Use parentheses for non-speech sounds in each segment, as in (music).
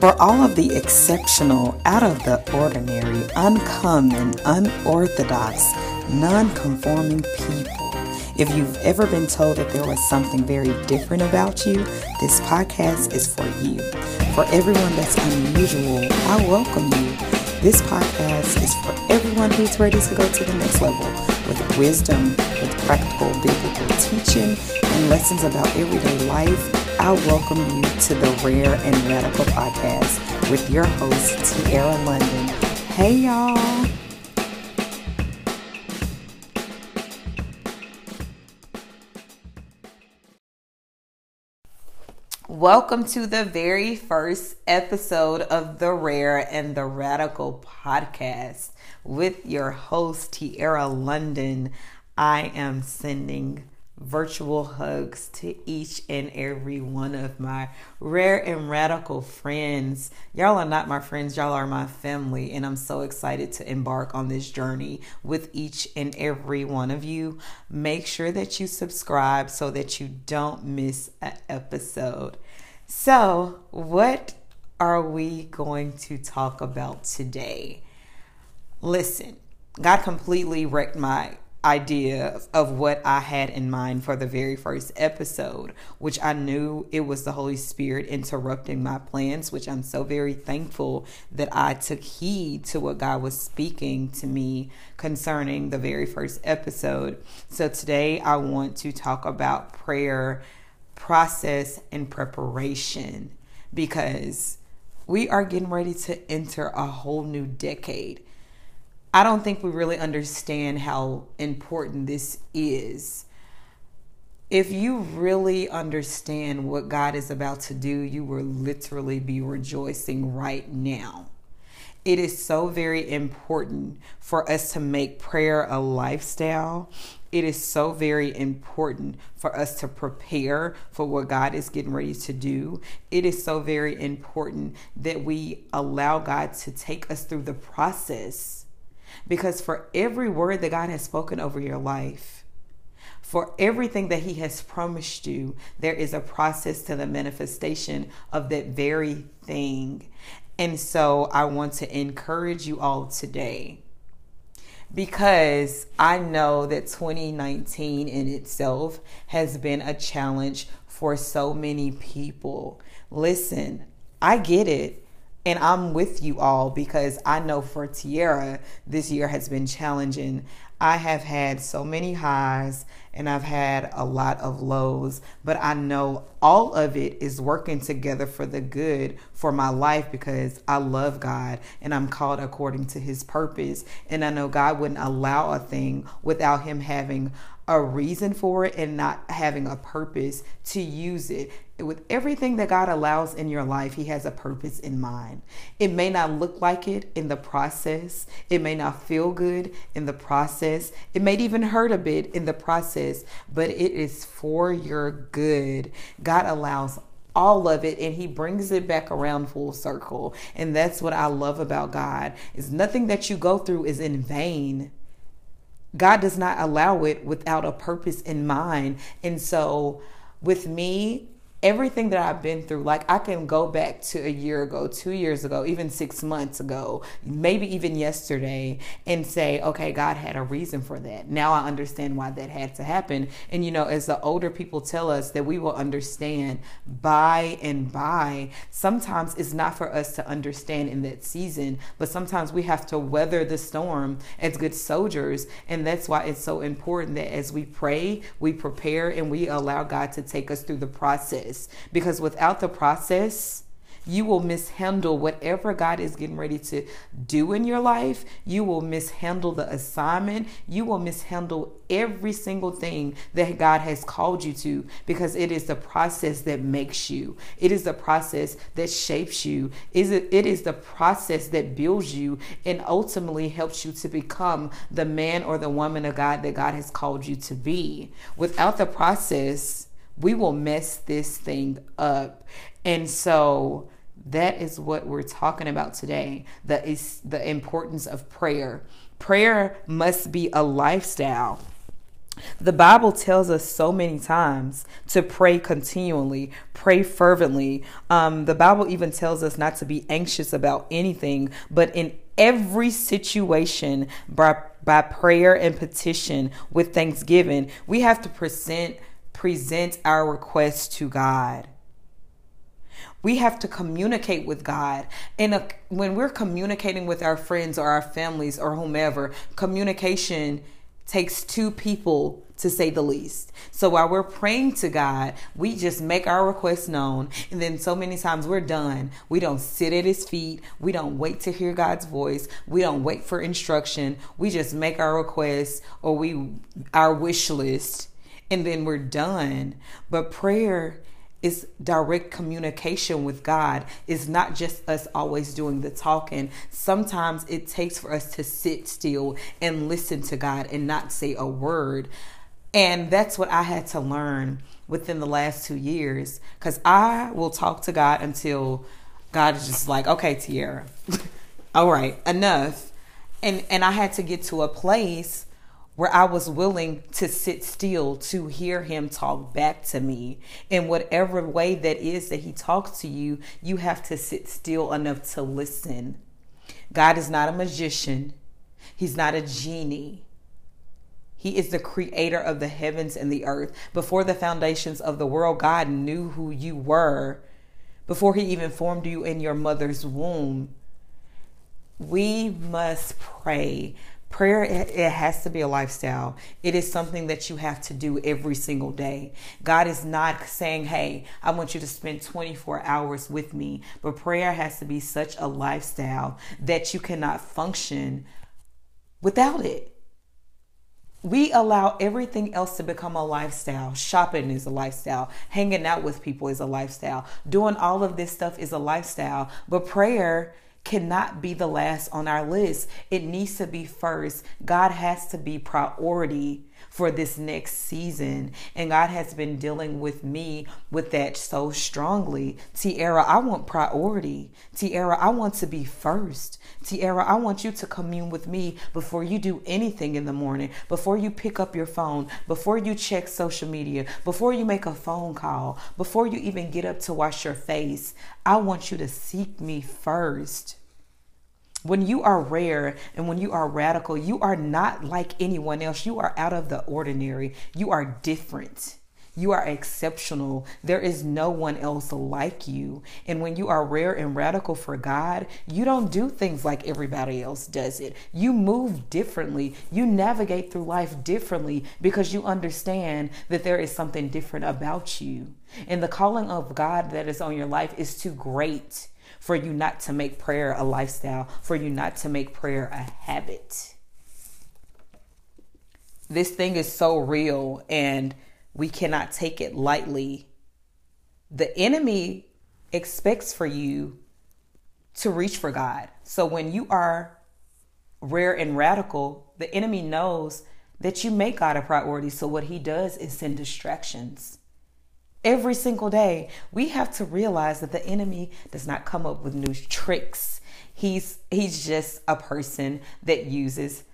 For all of the exceptional, out of the ordinary, uncommon, unorthodox, non conforming people. If you've ever been told that there was something very different about you, this podcast is for you. For everyone that's unusual, I welcome you. This podcast is for everyone who's ready to go to the next level with wisdom, with practical biblical teaching, and lessons about everyday life. I welcome you to the Rare and Radical podcast with your host, Tiara London. Hey, y'all. Welcome to the very first episode of the Rare and the Radical podcast with your host, Tiara London. I am sending virtual hugs to each and every one of my rare and radical friends. Y'all are not my friends, y'all are my family, and I'm so excited to embark on this journey with each and every one of you. Make sure that you subscribe so that you don't miss an episode. So, what are we going to talk about today? Listen, God completely wrecked my idea of what I had in mind for the very first episode, which I knew it was the Holy Spirit interrupting my plans, which I'm so very thankful that I took heed to what God was speaking to me concerning the very first episode. So today I want to talk about prayer process and preparation because we are getting ready to enter a whole new decade. I don't think we really understand how important this is. If you really understand what God is about to do, you will literally be rejoicing right now. It is so very important for us to make prayer a lifestyle. It is so very important for us to prepare for what God is getting ready to do. It is so very important that we allow God to take us through the process because for every word that God has spoken over your life, for everything that He has promised you, there is a process to the manifestation of that very thing. And so I want to encourage you all today because I know that 2019 in itself has been a challenge for so many people. Listen, I get it. And I'm with you all because I know for Tiara, this year has been challenging. I have had so many highs and I've had a lot of lows, but I know all of it is working together for the good for my life because I love God and I'm called according to his purpose. And I know God wouldn't allow a thing without him having a reason for it and not having a purpose to use it. With everything that God allows in your life, He has a purpose in mind. It may not look like it in the process, it may not feel good in the process, it may even hurt a bit in the process, but it is for your good. God allows all of it and he brings it back around full circle and that's what i love about god is nothing that you go through is in vain God does not allow it without a purpose in mind. And so with me, everything that I've been through, like I can go back to a year ago, two years ago, even six months ago, maybe even yesterday, and say, okay, God had a reason for that. Now I understand why that had to happen. And you know, as the older people tell us that we will understand by and by, sometimes it's not for us to understand in that season, but sometimes we have to weather the storm as good soldiers. And that's why it's so important that as we pray, we prepare and we allow God to take us through the process process because without the process, you will mishandle whatever God is getting ready to do in your life. You will mishandle the assignment. You will mishandle every single thing that God has called you to because it is the process that makes you. It is the process that shapes you. Is it it is the process that builds you and ultimately helps you to become the man or the woman of God that God has called you to be. Without the process, we will mess this thing up. And so that is what we're talking about today. The is the importance of prayer. Prayer must be a lifestyle. The Bible tells us so many times to pray continually, pray fervently. Um, the Bible even tells us not to be anxious about anything, but in every situation, by, by prayer and petition with thanksgiving, we have to present present our requests to God. We have to communicate with God. And when we're communicating with our friends or our families or whomever, communication takes two people to say the least. So while we're praying to God, we just make our requests known. And then so many times we're done. We don't sit at his feet. We don't wait to hear God's voice. We don't wait for instruction. We just make our requests or we our wish list and then we're done. But prayer is direct communication with God. It's not just us always doing the talking. Sometimes it takes for us to sit still and listen to God and not say a word. And that's what I had to learn within the last two years because I will talk to God until God is just like, okay, Tiara, (laughs) all right, enough. And and I had to get to a place where I was willing to sit still to hear him talk back to me. In whatever way that is that he talks to you, you have to sit still enough to listen. God is not a magician, he's not a genie. He is the creator of the heavens and the earth. Before the foundations of the world, God knew who you were. Before he even formed you in your mother's womb, we must pray Prayer, it has to be a lifestyle. It is something that you have to do every single day. God is not saying, Hey, I want you to spend 24 hours with me. But prayer has to be such a lifestyle that you cannot function without it. We allow everything else to become a lifestyle. Shopping is a lifestyle. Hanging out with people is a lifestyle. Doing all of this stuff is a lifestyle. But prayer, cannot be the last on our list. It needs to be first. God has to be priority for this next season. And God has been dealing with me with that so strongly. Tiara, I want priority. Tiara, I want to be first. Tiara, I want you to commune with me before you do anything in the morning, before you pick up your phone, before you check social media, before you make a phone call, before you even get up to wash your face. I want you to seek me first. When you are rare and when you are radical, you are not like anyone else. You are out of the ordinary. You are different. You are exceptional. There is no one else like you. And when you are rare and radical for God, you don't do things like everybody else does it. You move differently. You navigate through life differently because you understand that there is something different about you. And the calling of God that is on your life is too great for you not to make prayer a lifestyle, for you not to make prayer a habit. This thing is so real and we cannot take it lightly. The enemy expects for you to reach for God. So when you are rare and radical, the enemy knows that you make God a priority. So what he does is send distractions every single day. We have to realize that the enemy does not come up with new tricks. He's he's just a person that uses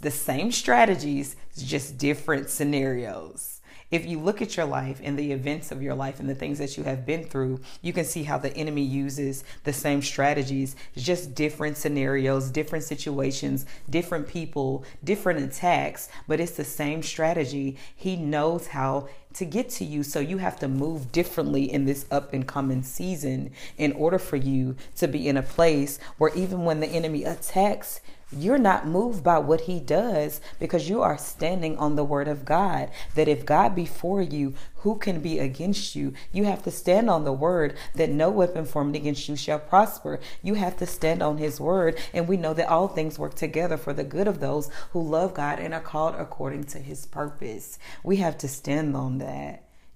the same strategies, just different scenarios if you look at your life and the events of your life and the things that you have been through, you can see how the enemy uses the same strategies, just different scenarios, different situations, different people, different attacks, but it's the same strategy. He knows how to get to you. So you have to move differently in this up and coming season in order for you to be in a place where even when the enemy attacks, you're not moved by what he does because you are standing on the word of God. That if God be for you, who can be against you? You have to stand on the word that no weapon formed against you shall prosper. You have to stand on his word. And we know that all things work together for the good of those who love God and are called according to his purpose. We have to stand on that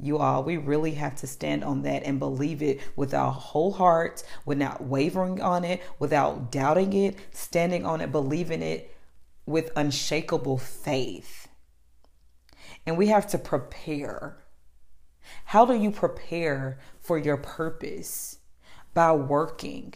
you all, we really have to stand on that and believe it with our whole heart, without wavering on it, without doubting it, standing on it, believing it with unshakable faith. And we have to prepare. How do you prepare for your purpose? By working,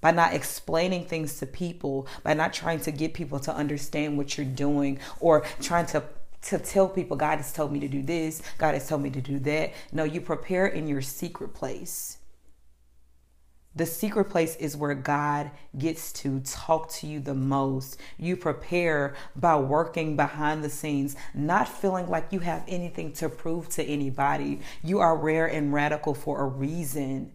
by not explaining things to people, by not trying to get people to understand what you're doing or trying to to tell people God has told me to do this, God has told me to do that. No, you prepare in your secret place. The secret place is where God gets to talk to you the most. You prepare by working behind the scenes, not feeling like you have anything to prove to anybody. You are rare and radical for a reason.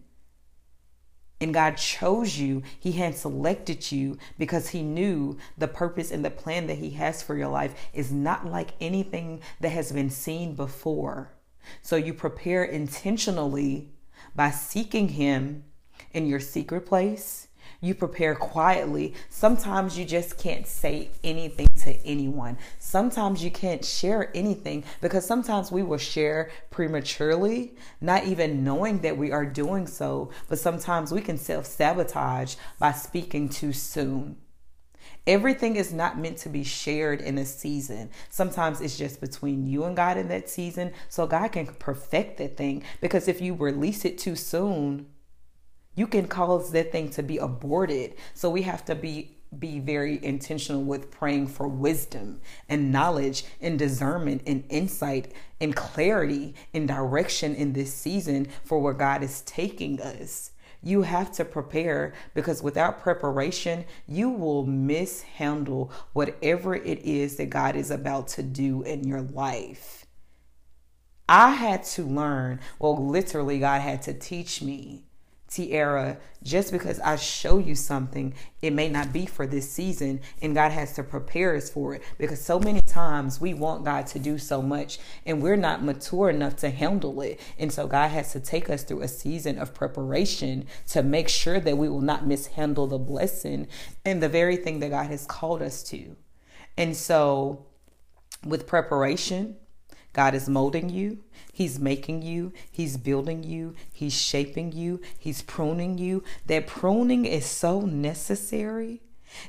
And God chose you. He had selected you because He knew the purpose and the plan that He has for your life is not like anything that has been seen before. So you prepare intentionally by seeking Him in your secret place you prepare quietly. Sometimes you just can't say anything to anyone. Sometimes you can't share anything because sometimes we will share prematurely, not even knowing that we are doing so. But sometimes we can self sabotage by speaking too soon. Everything is not meant to be shared in a season. Sometimes it's just between you and God in that season. So God can perfect that thing. Because if you release it too soon, you can cause that thing to be aborted. So we have to be be very intentional with praying for wisdom and knowledge and discernment and insight and clarity and direction in this season for where God is taking us. You have to prepare because without preparation, you will mishandle whatever it is that God is about to do in your life. I had to learn, well, literally, God had to teach me Tiara, just because I show you something, it may not be for this season, and God has to prepare us for it. Because so many times we want God to do so much, and we're not mature enough to handle it. And so God has to take us through a season of preparation to make sure that we will not mishandle the blessing and the very thing that God has called us to. And so, with preparation, God is molding you. He's making you, He's building you, He's shaping you, He's pruning you. That pruning is so necessary.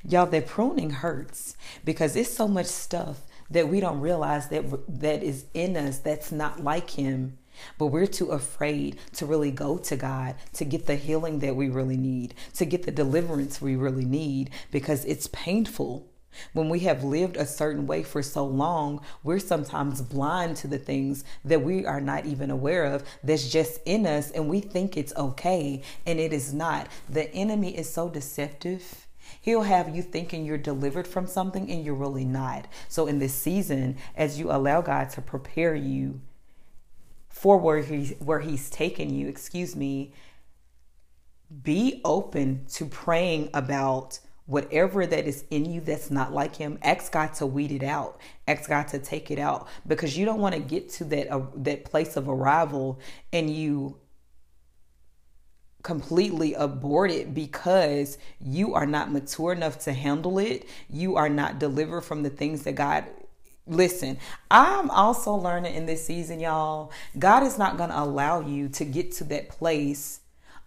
Y'all, that pruning hurts because it's so much stuff that we don't realize that that is in us that's not like him. But we're too afraid to really go to God to get the healing that we really need, to get the deliverance we really need because it's painful. When we have lived a certain way for so long, we're sometimes blind to the things that we are not even aware of that's just in us, and we think it's okay, and it is not. The enemy is so deceptive. He'll have you thinking you're delivered from something and you're really not. So, in this season, as you allow God to prepare you for where he's, where he's taken you, excuse me, be open to praying about whatever that is in you that's not like him ask god to weed it out. Ask god to take it out. Because you don't want to get to that uh, that place of arrival and you completely abort it because you are not mature enough to handle it. You are not delivered from the things that god Listen, I'm also learning in this season, y'all. God is not going to allow you to get to that place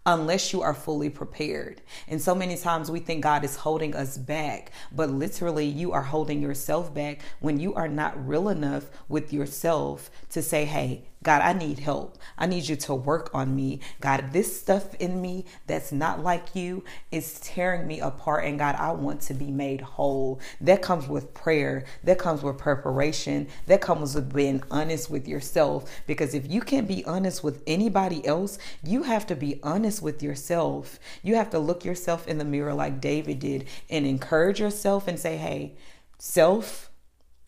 unless you are fully prepared. And so many times we think God is holding us back, but literally you are holding yourself back when you are not real enough with yourself to say, hey, God, I need help. I need you to work on me. God, this stuff in me that's not like you is tearing me apart. And God, I want to be made whole. That comes with prayer. That comes with preparation. That comes with being honest with yourself. Because if you can't be honest with anybody else, you have to be honest with yourself. You have to look yourself in the mirror like David did and encourage yourself and say, hey, self,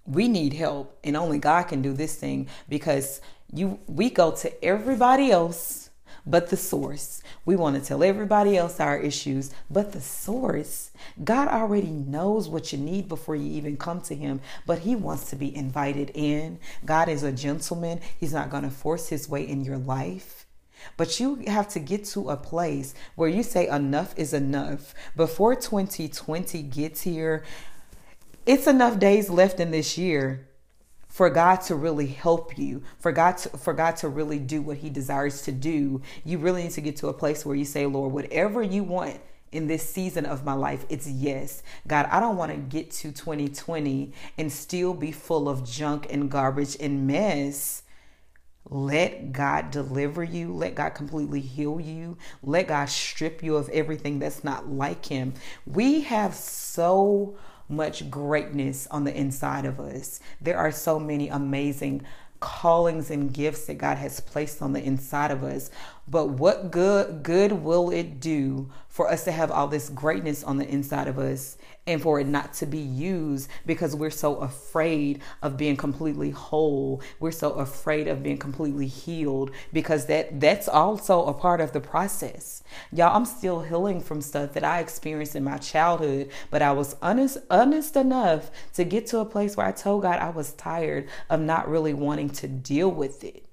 we need help. And only God can do this thing because you we go to everybody else but the source. We want to tell everybody else our issues, but the source. God already knows what you need before you even come to Him, but He wants to be invited in. God is a gentleman, He's not going to force His way in your life. But you have to get to a place where you say enough is enough. Before 2020 gets here, it's enough days left in this year for God to really help you, for God to, for God to really do what he desires to do, you really need to get to a place where you say, Lord, whatever you want in this season of my life, it's yes. God, I don't want to get to 2020 and still be full of junk and garbage and mess. Let God deliver you. Let God completely heal you. Let God strip you of everything that's not like Him. We have so much greatness on the inside of us. There are so many amazing callings and gifts that God has placed on the inside of us. But what good good will it do for us to have all this greatness on the inside of us and for it not to be used because we're so afraid of being completely whole. We're so afraid of being completely healed because that that's also a part of the process. Y'all, I'm still healing from stuff that I experienced in my childhood, but I was honest honest enough to get to a place where I told God I was tired of not really wanting to deal with it.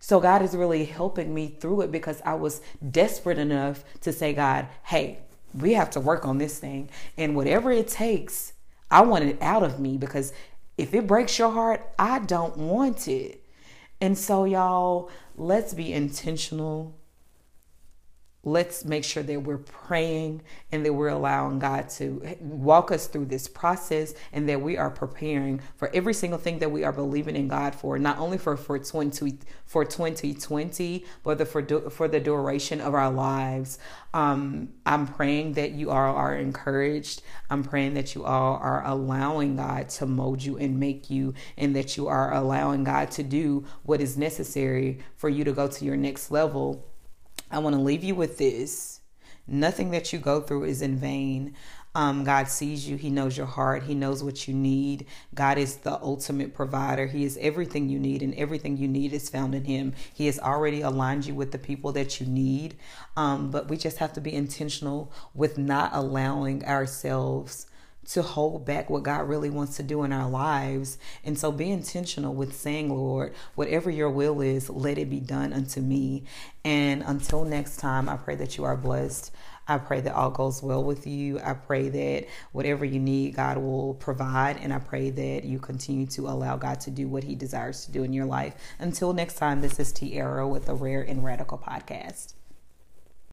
So God is really helping me through it because I was desperate enough to say, God, hey, we have to work on this thing. And whatever it takes, I want it out of me because if it breaks your heart, I don't want it. And so, y'all, let's be intentional let's make sure that we're praying and that we're allowing God to walk us through this process and that we are preparing for every single thing that we are believing in God for not only for for 20 for 2020 but the for for the duration of our lives. Um I'm praying that you all are encouraged. I'm praying that you all are allowing God to mold you and make you and that you are allowing God to do what is necessary for you to go to your next level I want to leave you with this. Nothing that you go through is in vain. Um, God sees you. He knows your heart. He knows what you need. God is the ultimate provider. He is everything you need, and everything you need is found in Him. He has already aligned you with the people that you need. Um, but we just have to be intentional with not allowing ourselves to hold back what God really wants to do in our lives. And so be intentional with saying, Lord, whatever your will is, let it be done unto me. And until next time, I pray that you are blessed. I pray that all goes well with you. I pray that whatever you need, God will provide. And I pray that you continue to allow God to do what He desires to do in your life. Until next time, this is Tiara with the Rare and Radical Podcast.